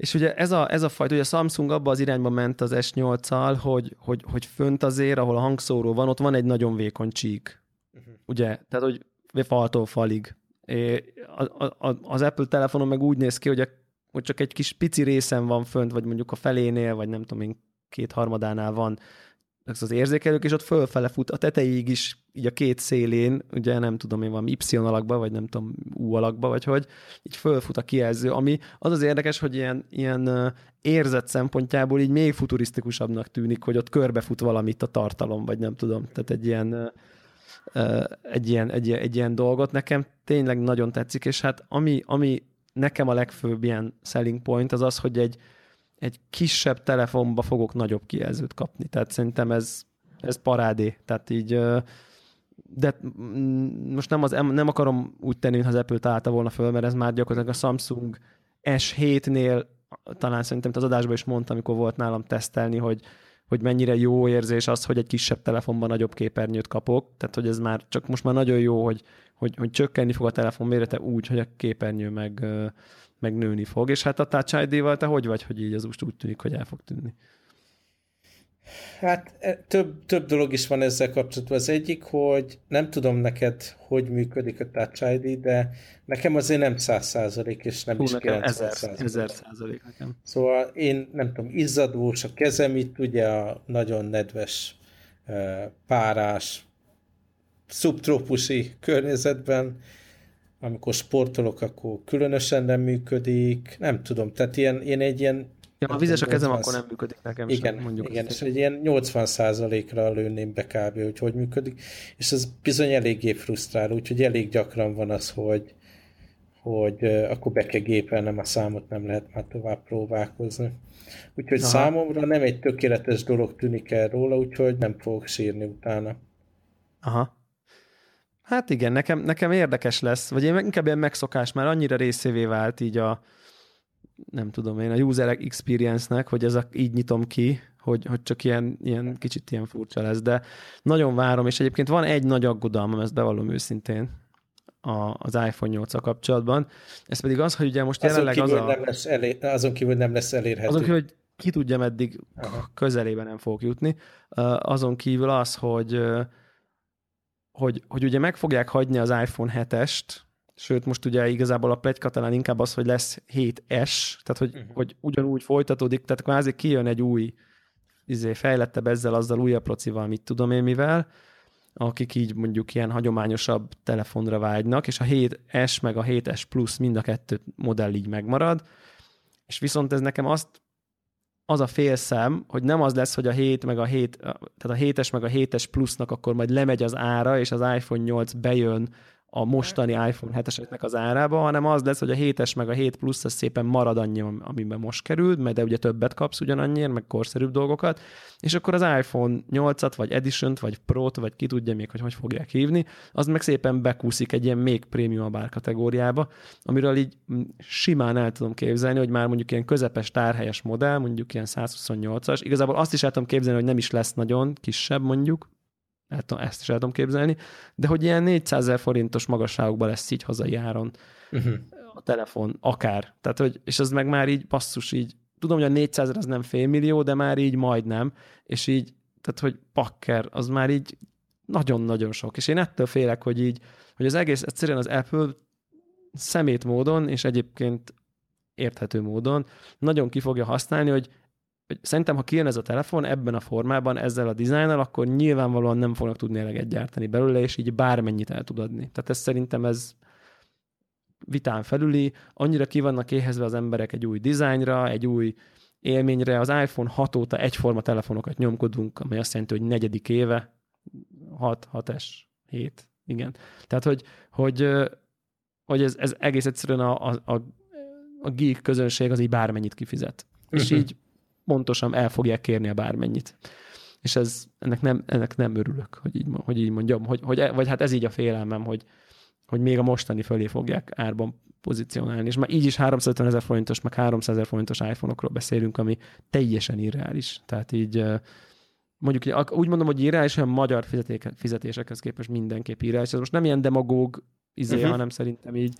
És ugye ez a, ez a fajta, ugye a Samsung abba az irányba ment az S8-al, hogy, hogy, hogy fönt azért, ahol a hangszóró van, ott van egy nagyon vékony csík. Uh-huh. Ugye? Tehát, hogy faltól falig. É, a, a, az Apple telefonon meg úgy néz ki, hogy, a, hogy csak egy kis pici részen van fönt, vagy mondjuk a felénél, vagy nem tudom én, két harmadánál van az érzékelők, és ott fölfele fut a tetejéig is, így a két szélén, ugye nem tudom én, van Y alakba, vagy nem tudom, U alakba, vagy hogy, így fölfut a kijelző, ami az az érdekes, hogy ilyen, ilyen érzet szempontjából így még futurisztikusabbnak tűnik, hogy ott körbefut valamit a tartalom, vagy nem tudom, tehát egy ilyen, egy ilyen, egy, ilyen, egy ilyen dolgot. Nekem tényleg nagyon tetszik, és hát ami, ami nekem a legfőbb ilyen selling point az az, hogy egy, egy kisebb telefonba fogok nagyobb kijelzőt kapni. Tehát szerintem ez, ez parádé. Tehát így, de most nem, az, nem akarom úgy tenni, ha az Apple találta volna föl, mert ez már gyakorlatilag a Samsung S7-nél talán szerintem az adásban is mondtam, amikor volt nálam tesztelni, hogy, hogy mennyire jó érzés az, hogy egy kisebb telefonban nagyobb képernyőt kapok. Tehát, hogy ez már csak most már nagyon jó, hogy, hogy, hogy csökkenni fog a telefon mérete úgy, hogy a képernyő meg, meg nőni fog. És hát a Touch ID-val te hogy vagy, hogy így az úgy tűnik, hogy el fog tűnni? Hát e, több, több dolog is van ezzel kapcsolatban. Az egyik, hogy nem tudom neked, hogy működik a Touch ID, de nekem azért nem 100 százalék, és nem Hú, is 90 ezer százalék nekem. Szóval én nem tudom, izzadós a kezem itt, ugye a nagyon nedves e, párás, szubtrópusi környezetben, amikor sportolok, akkor különösen nem működik, nem tudom, tehát ilyen, én egy ilyen Ja, ha vizes a kezem, 80... akkor nem működik nekem igen, sem, mondjuk. Igen, és egy ilyen 80%-ra lőném be kb. hogy hogy működik, és ez bizony eléggé frusztrál, úgyhogy elég gyakran van az, hogy, hogy akkor be kell gépelnem a számot, nem lehet már tovább próbálkozni. Úgyhogy Aha. számomra nem egy tökéletes dolog tűnik el róla, úgyhogy nem fogok sírni utána. Aha. Hát igen, nekem, nekem érdekes lesz, vagy én inkább ilyen megszokás, már annyira részévé vált így a, nem tudom én, a user experience-nek, hogy ez a, így nyitom ki, hogy, hogy csak ilyen, ilyen kicsit ilyen furcsa lesz, de nagyon várom, és egyébként van egy nagy aggodalmam, ezt bevallom őszintén, a, az iPhone 8 kapcsolatban. Ez pedig az, hogy ugye most jelenleg azon kívül az a... Nem lesz elér, azon kívül nem lesz elérhető. Azon kívül, hogy ki tudja, meddig Aha. közelében nem fog jutni. Azon kívül az, hogy hogy, hogy ugye meg fogják hagyni az iPhone 7-est, sőt most ugye igazából a pletyka talán inkább az, hogy lesz 7S, tehát hogy, uh-huh. hogy ugyanúgy folytatódik, tehát kvázi kijön egy új izé, fejlettebb ezzel, azzal újabb procival, mit tudom én mivel, akik így mondjuk ilyen hagyományosabb telefonra vágynak, és a 7S meg a 7S Plus mind a kettő modell így megmarad, és viszont ez nekem azt az a félszem, hogy nem az lesz, hogy a 7 meg a 7, tehát a 7-es meg a 7-es plusznak akkor majd lemegy az ára, és az iPhone 8 bejön a mostani iPhone 7-eseknek az árába, hanem az lesz, hogy a 7-es meg a 7 plusz az szépen marad annyi, amiben most került, mert de ugye többet kapsz ugyanannyiért, meg korszerűbb dolgokat, és akkor az iPhone 8-at, vagy Edition-t, vagy Pro-t, vagy ki tudja még, hogy hogy fogják hívni, az meg szépen bekúszik egy ilyen még prémium kategóriába, amiről így simán el tudom képzelni, hogy már mondjuk ilyen közepes tárhelyes modell, mondjuk ilyen 128-as, igazából azt is el tudom képzelni, hogy nem is lesz nagyon kisebb mondjuk, el tudom, ezt is el tudom képzelni, de hogy ilyen 400 ezer forintos magasságokban lesz így hazai áron uh-huh. a telefon, akár. Tehát, hogy, és az meg már így passzus így, tudom, hogy a 400 ezer az nem félmillió, de már így majdnem, és így, tehát, hogy pakker, az már így nagyon-nagyon sok. És én ettől félek, hogy így, hogy az egész egyszerűen az Apple szemét módon, és egyébként érthető módon nagyon ki fogja használni, hogy hogy szerintem, ha kijön ez a telefon ebben a formában, ezzel a dizájnnal, akkor nyilvánvalóan nem fognak tudni eleget gyártani belőle, és így bármennyit el tud adni. Tehát ez szerintem ez vitán felüli, annyira ki vannak éhezve az emberek egy új dizájnra, egy új élményre. Az iPhone 6 óta egyforma telefonokat nyomkodunk, amely azt jelenti, hogy negyedik éve, 6, 6S, 7, igen. Tehát, hogy, hogy, hogy ez, ez egész egyszerűen a, a, a, geek közönség az így bármennyit kifizet. Uh-huh. És mhm. így pontosan el fogják kérni a bármennyit. És ez, ennek, nem, ennek nem örülök, hogy így, hogy így mondjam, hogy, hogy, vagy hát ez így a félelmem, hogy, hogy még a mostani fölé fogják árban pozícionálni, és már így is 350 ezer forintos, meg 300 ezer forintos iPhone-okról beszélünk, ami teljesen irreális. Tehát így mondjuk úgy mondom, hogy irreális, a magyar fizetésekhez képest mindenképp irreális. Ez most nem ilyen demagóg izé, uh-huh. hanem szerintem így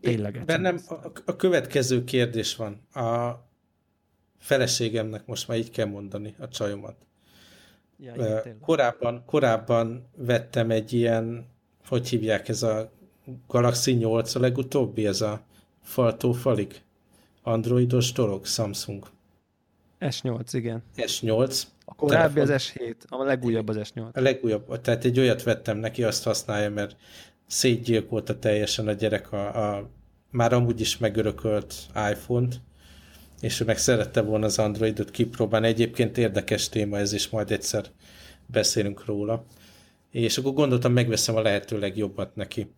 tényleg. Bennem a, a következő kérdés van. A feleségemnek most már így kell mondani a csajomat. Ja, igen, korábban, korábban vettem egy ilyen, hogy hívják ez a Galaxy 8 a legutóbbi, ez a faltó falik androidos dolog, Samsung. S8, igen. S8. A korábbi telefon. az S7, a legújabb az S8. A legújabb, tehát egy olyat vettem neki, azt használja, mert szétgyilkolta teljesen a gyerek a, a már amúgy is megörökölt iPhone-t, és ő meg szerette volna az Androidot kipróbálni. Egyébként érdekes téma ez, és majd egyszer beszélünk róla. És akkor gondoltam, megveszem a lehető legjobbat neki.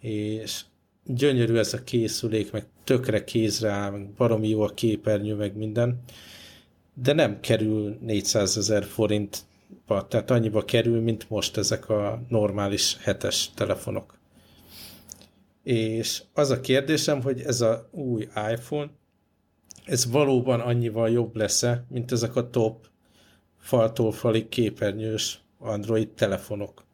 És gyönyörű ez a készülék, meg tökre kézre áll, meg baromi jó a képernyő, meg minden, de nem kerül 400 ezer forintba, tehát annyiba kerül, mint most ezek a normális hetes telefonok. És az a kérdésem, hogy ez a új iPhone, ez valóban annyival jobb lesz-e, mint ezek a top faltól falig képernyős Android telefonok,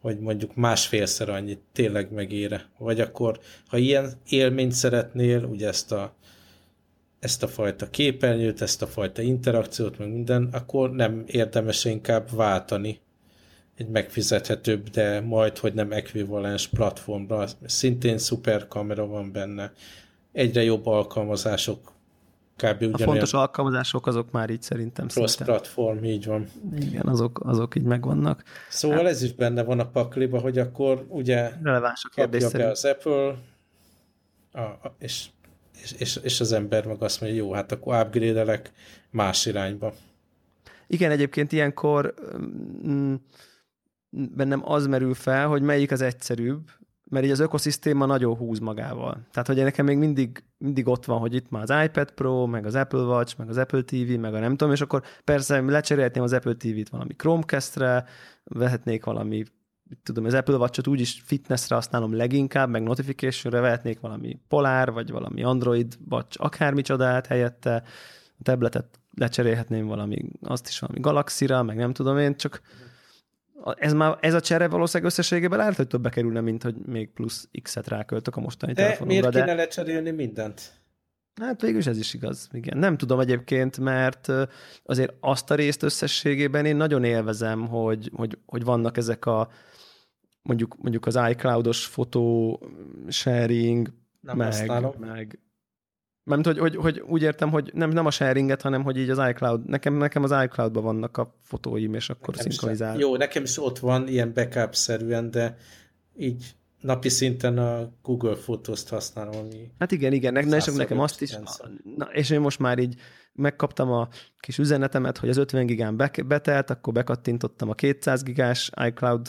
hogy mondjuk másfélszer annyit tényleg megére. Vagy akkor, ha ilyen élményt szeretnél, ugye ezt a, ezt a fajta képernyőt, ezt a fajta interakciót, meg minden, akkor nem érdemes inkább váltani egy megfizethetőbb, de majd, hogy nem ekvivalens platformra. Szintén szuper kamera van benne, egyre jobb alkalmazások kb. ugyanolyan. A fontos alkalmazások azok már így szerintem Cross szinte. platform, így van. Igen, azok, azok így megvannak. Szóval hát, ez is benne van a pakliba, hogy akkor ugye releváns a kérdés kapja be az Apple, a, a, és, és, és, és az ember meg azt mondja, jó, hát akkor upgrade más irányba. Igen, egyébként ilyenkor mm, bennem az merül fel, hogy melyik az egyszerűbb, mert így az ökoszisztéma nagyon húz magával. Tehát, hogy nekem még mindig, mindig ott van, hogy itt már az iPad Pro, meg az Apple Watch, meg az Apple TV, meg a nem tudom, és akkor persze lecserélhetném az Apple TV-t valami Chromecast-re, vehetnék valami tudom, az Apple Watch-ot úgyis fitnessre használom leginkább, meg notification-re vehetnék valami Polar, vagy valami Android Watch akármicsodát helyette, a tabletet lecserélhetném valami, azt is valami Galaxy-ra, meg nem tudom én, csak ez, már, ez a csere valószínűleg összességében lehet, hogy többbe kerülne, mint hogy még plusz X-et ráköltök a mostani de telefonomra. miért kéne de... lecserélni mindent? Hát végül is ez is igaz. Igen. Nem tudom egyébként, mert azért azt a részt összességében én nagyon élvezem, hogy, hogy, hogy vannak ezek a mondjuk, mondjuk az iCloud-os fotó sharing, nem meg, meg, mert hogy, hogy, hogy, úgy értem, hogy nem, nem a sharinget, hanem hogy így az iCloud, nekem, nekem az iCloud-ban vannak a fotóim, és akkor nekem szinkronizál. Jó, nekem is ott van ilyen backup-szerűen, de így napi szinten a Google Photos-t használom, ami... Hát igen, igen, ne, és nekem azt is, na, és én most már így megkaptam a kis üzenetemet, hogy az 50 gigán be, betelt, akkor bekattintottam a 200 gigás iCloud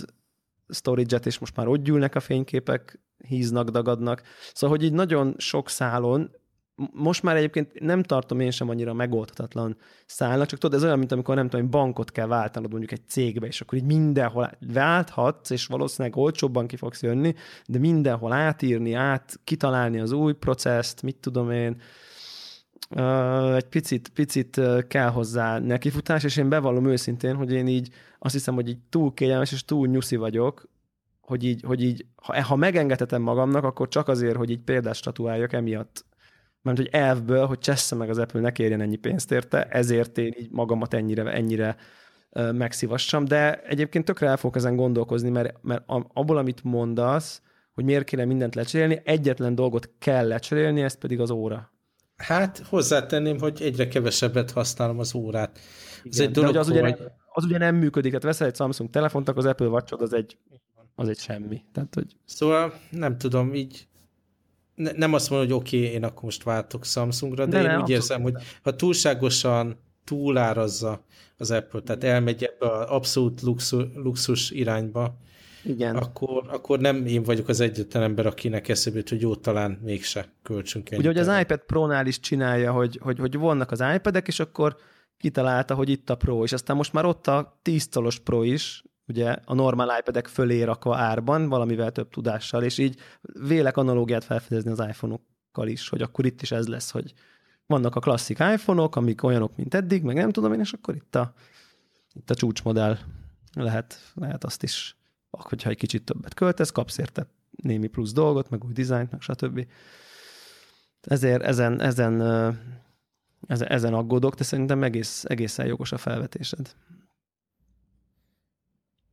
storage-et, és most már ott gyűlnek a fényképek, híznak, dagadnak. Szóval, hogy így nagyon sok szálon most már egyébként nem tartom én sem annyira megoldhatatlan szállnak, csak tudod, ez olyan, mint amikor nem tudom, bankot kell váltanod mondjuk egy cégbe, és akkor így mindenhol válthatsz, és valószínűleg olcsóbban ki fogsz jönni, de mindenhol átírni, át kitalálni az új processzt, mit tudom én, egy picit, picit kell hozzá nekifutás, és én bevallom őszintén, hogy én így azt hiszem, hogy így túl kényelmes és túl nyuszi vagyok, hogy így, hogy így ha, ha megengedhetem magamnak, akkor csak azért, hogy így példát statuáljak, emiatt mert hogy elvből, hogy csessze meg az Apple ne kérjen ennyi pénzt érte, ezért én így magamat ennyire, ennyire megszívassam, de egyébként tökre el fogok ezen gondolkozni, mert, mert abból, amit mondasz, hogy miért kéne mindent lecserélni, egyetlen dolgot kell lecserélni, ez pedig az óra. Hát hozzátenném, hogy egyre kevesebbet használom az órát. Igen, ez egy dolog, az, ugye, hogy... az ugye nem működik, hát veszel egy Samsung telefont, akkor az Apple watch az egy, az egy semmi. Tehát, hogy... Szóval nem tudom, így ne, nem azt mondom, hogy oké, okay, én akkor most váltok Samsungra, de, de én ne, úgy érzem, hogy ha túlságosan túlárazza az Apple, tehát elmegy ebbe az abszolút luxus, luxus irányba, igen. Akkor, akkor nem én vagyok az egyetlen ember, akinek eszébe hogy jó, talán mégse költsünk Ugye, hogy az iPad Pro-nál is csinálja, hogy, hogy, hogy vannak az iPad-ek, és akkor kitalálta, hogy itt a Pro, és aztán most már ott a 10 Pro is, ugye a normál iPad-ek fölé rakva árban, valamivel több tudással, és így vélek analógiát felfedezni az iPhone-okkal is, hogy akkor itt is ez lesz, hogy vannak a klasszik iPhone-ok, amik olyanok, mint eddig, meg nem tudom én, és akkor itt a, itt a csúcsmodell lehet, lehet azt is, hogyha egy kicsit többet költesz, kapsz érte némi plusz dolgot, meg új dizájnt, meg stb. Ezért ezen, ezen, ezen, ezen aggódok, de szerintem egész, egészen jogos a felvetésed.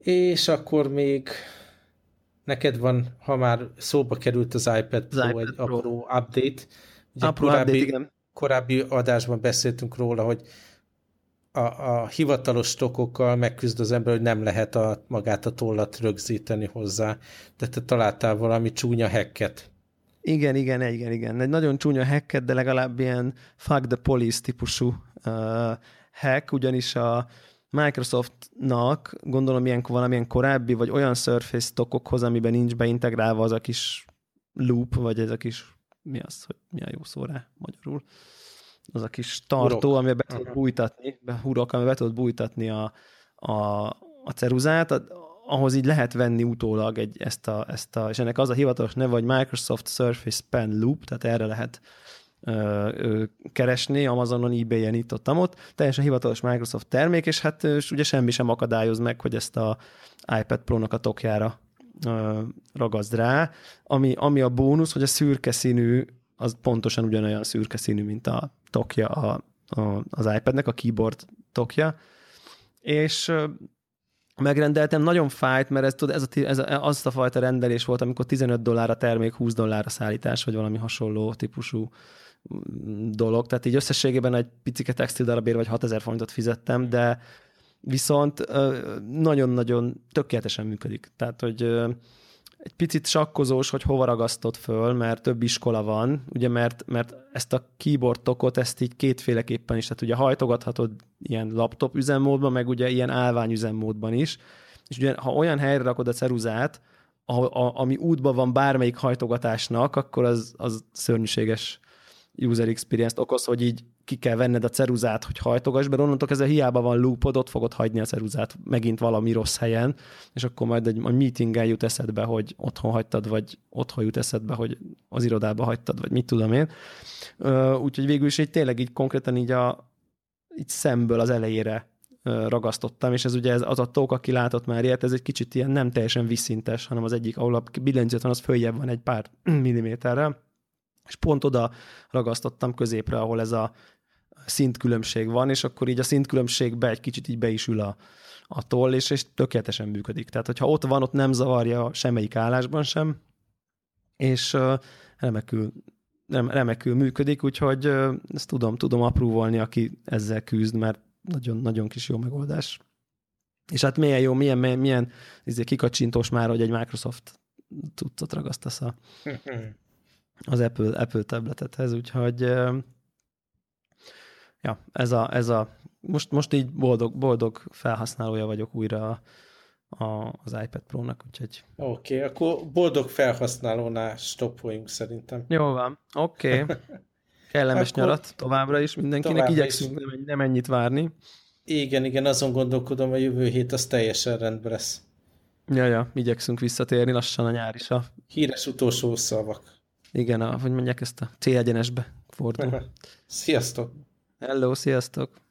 És akkor még neked van, ha már szóba került az iPad Pro, az iPad egy Pro. apró update. Ugye apró korábbi, update, igen. korábbi adásban beszéltünk róla, hogy a, a hivatalos tokokkal megküzd az ember, hogy nem lehet a, magát a tollat rögzíteni hozzá. De te találtál valami csúnya hacket. Igen, igen, igen, igen. Egy nagyon csúnya hacket, de legalább ilyen fuck the police típusú uh, hack, ugyanis a Microsoftnak gondolom ilyenkor valamilyen korábbi, vagy olyan Surface tokokhoz, amiben nincs beintegrálva az a kis loop, vagy ez a kis, mi az, hogy mi a jó szó rá magyarul, az a kis tartó, ami be tudod bújtatni, be, hurok, ami be tudod bújtatni a, a, a ceruzát, ahhoz így lehet venni utólag egy, ezt, a, ezt a, és ennek az a hivatalos neve, hogy Microsoft Surface Pen Loop, tehát erre lehet keresni, Amazonon, ebay-en itt ott, ott, teljesen hivatalos Microsoft termék, és hát és ugye semmi sem akadályoz meg, hogy ezt a iPad Pro-nak a tokjára ragazd rá. Ami, ami a bónusz, hogy a szürke színű, az pontosan ugyanolyan szürke színű, mint a tokja a, a, az iPad-nek, a keyboard tokja. És megrendeltem, nagyon fájt, mert ez, tud, ez, a, ez a, az a fajta rendelés volt, amikor 15 dollár a termék, 20 dollár a szállítás, vagy valami hasonló típusú dolog, tehát így összességében egy picike textil darabért vagy 6000 forintot fizettem, de viszont nagyon-nagyon tökéletesen működik. Tehát, hogy egy picit sakkozós, hogy hova ragasztod föl, mert több iskola van, ugye, mert, mert ezt a keyboard tokot, ezt így kétféleképpen is, tehát ugye hajtogathatod ilyen laptop üzemmódban, meg ugye ilyen állvány üzemmódban is, és ugye ha olyan helyre rakod a ceruzát, a, a, ami útban van bármelyik hajtogatásnak, akkor az, az szörnyűséges user experience-t okoz, hogy így ki kell venned a ceruzát, hogy hajtogass, mert onnantól kezdve hiába van loopod, ott fogod hagyni a ceruzát megint valami rossz helyen, és akkor majd egy, egy meetingen jut eszedbe, hogy otthon hagytad, vagy otthon jut eszedbe, hogy az irodába hagytad, vagy mit tudom én. Úgyhogy végül is így tényleg így konkrétan így a így szemből az elejére ragasztottam, és ez ugye ez, az a tók, aki látott már ilyet, ez egy kicsit ilyen nem teljesen visszintes, hanem az egyik, ahol a billentyűt van, az följebb van egy pár milliméterrel, és pont oda ragasztottam középre, ahol ez a szintkülönbség van, és akkor így a szintkülönbségbe egy kicsit így be is ül a, a toll, és, és tökéletesen működik. Tehát, hogyha ott van, ott nem zavarja semmelyik állásban sem, és uh, remekül, rem, remekül működik, úgyhogy uh, ezt tudom, tudom apróvolni, aki ezzel küzd, mert nagyon-nagyon kis jó megoldás. És hát milyen jó, milyen, milyen, milyen izé, kikacsintós már, hogy egy Microsoft tudtot ragasztasz a, az Apple, Apple tabletethez, úgyhogy ja, ez a, ez a most, most így boldog, boldog felhasználója vagyok újra a, az iPad Pro-nak, úgyhogy... Oké, okay, akkor boldog felhasználónál stoppoljunk szerintem. Jó van, oké. Okay. Kellemes akkor nyarat továbbra is mindenkinek, továbbra igyekszünk is. nem, nem ennyit várni. Igen, igen, azon gondolkodom, a jövő hét az teljesen rendben lesz. Ja, ja, igyekszünk visszatérni lassan a nyár is. A... Híres utolsó szavak. Igen, a, hogy mondják ezt a C egyenesbe fordul. Sziasztok! Hello, sziasztok!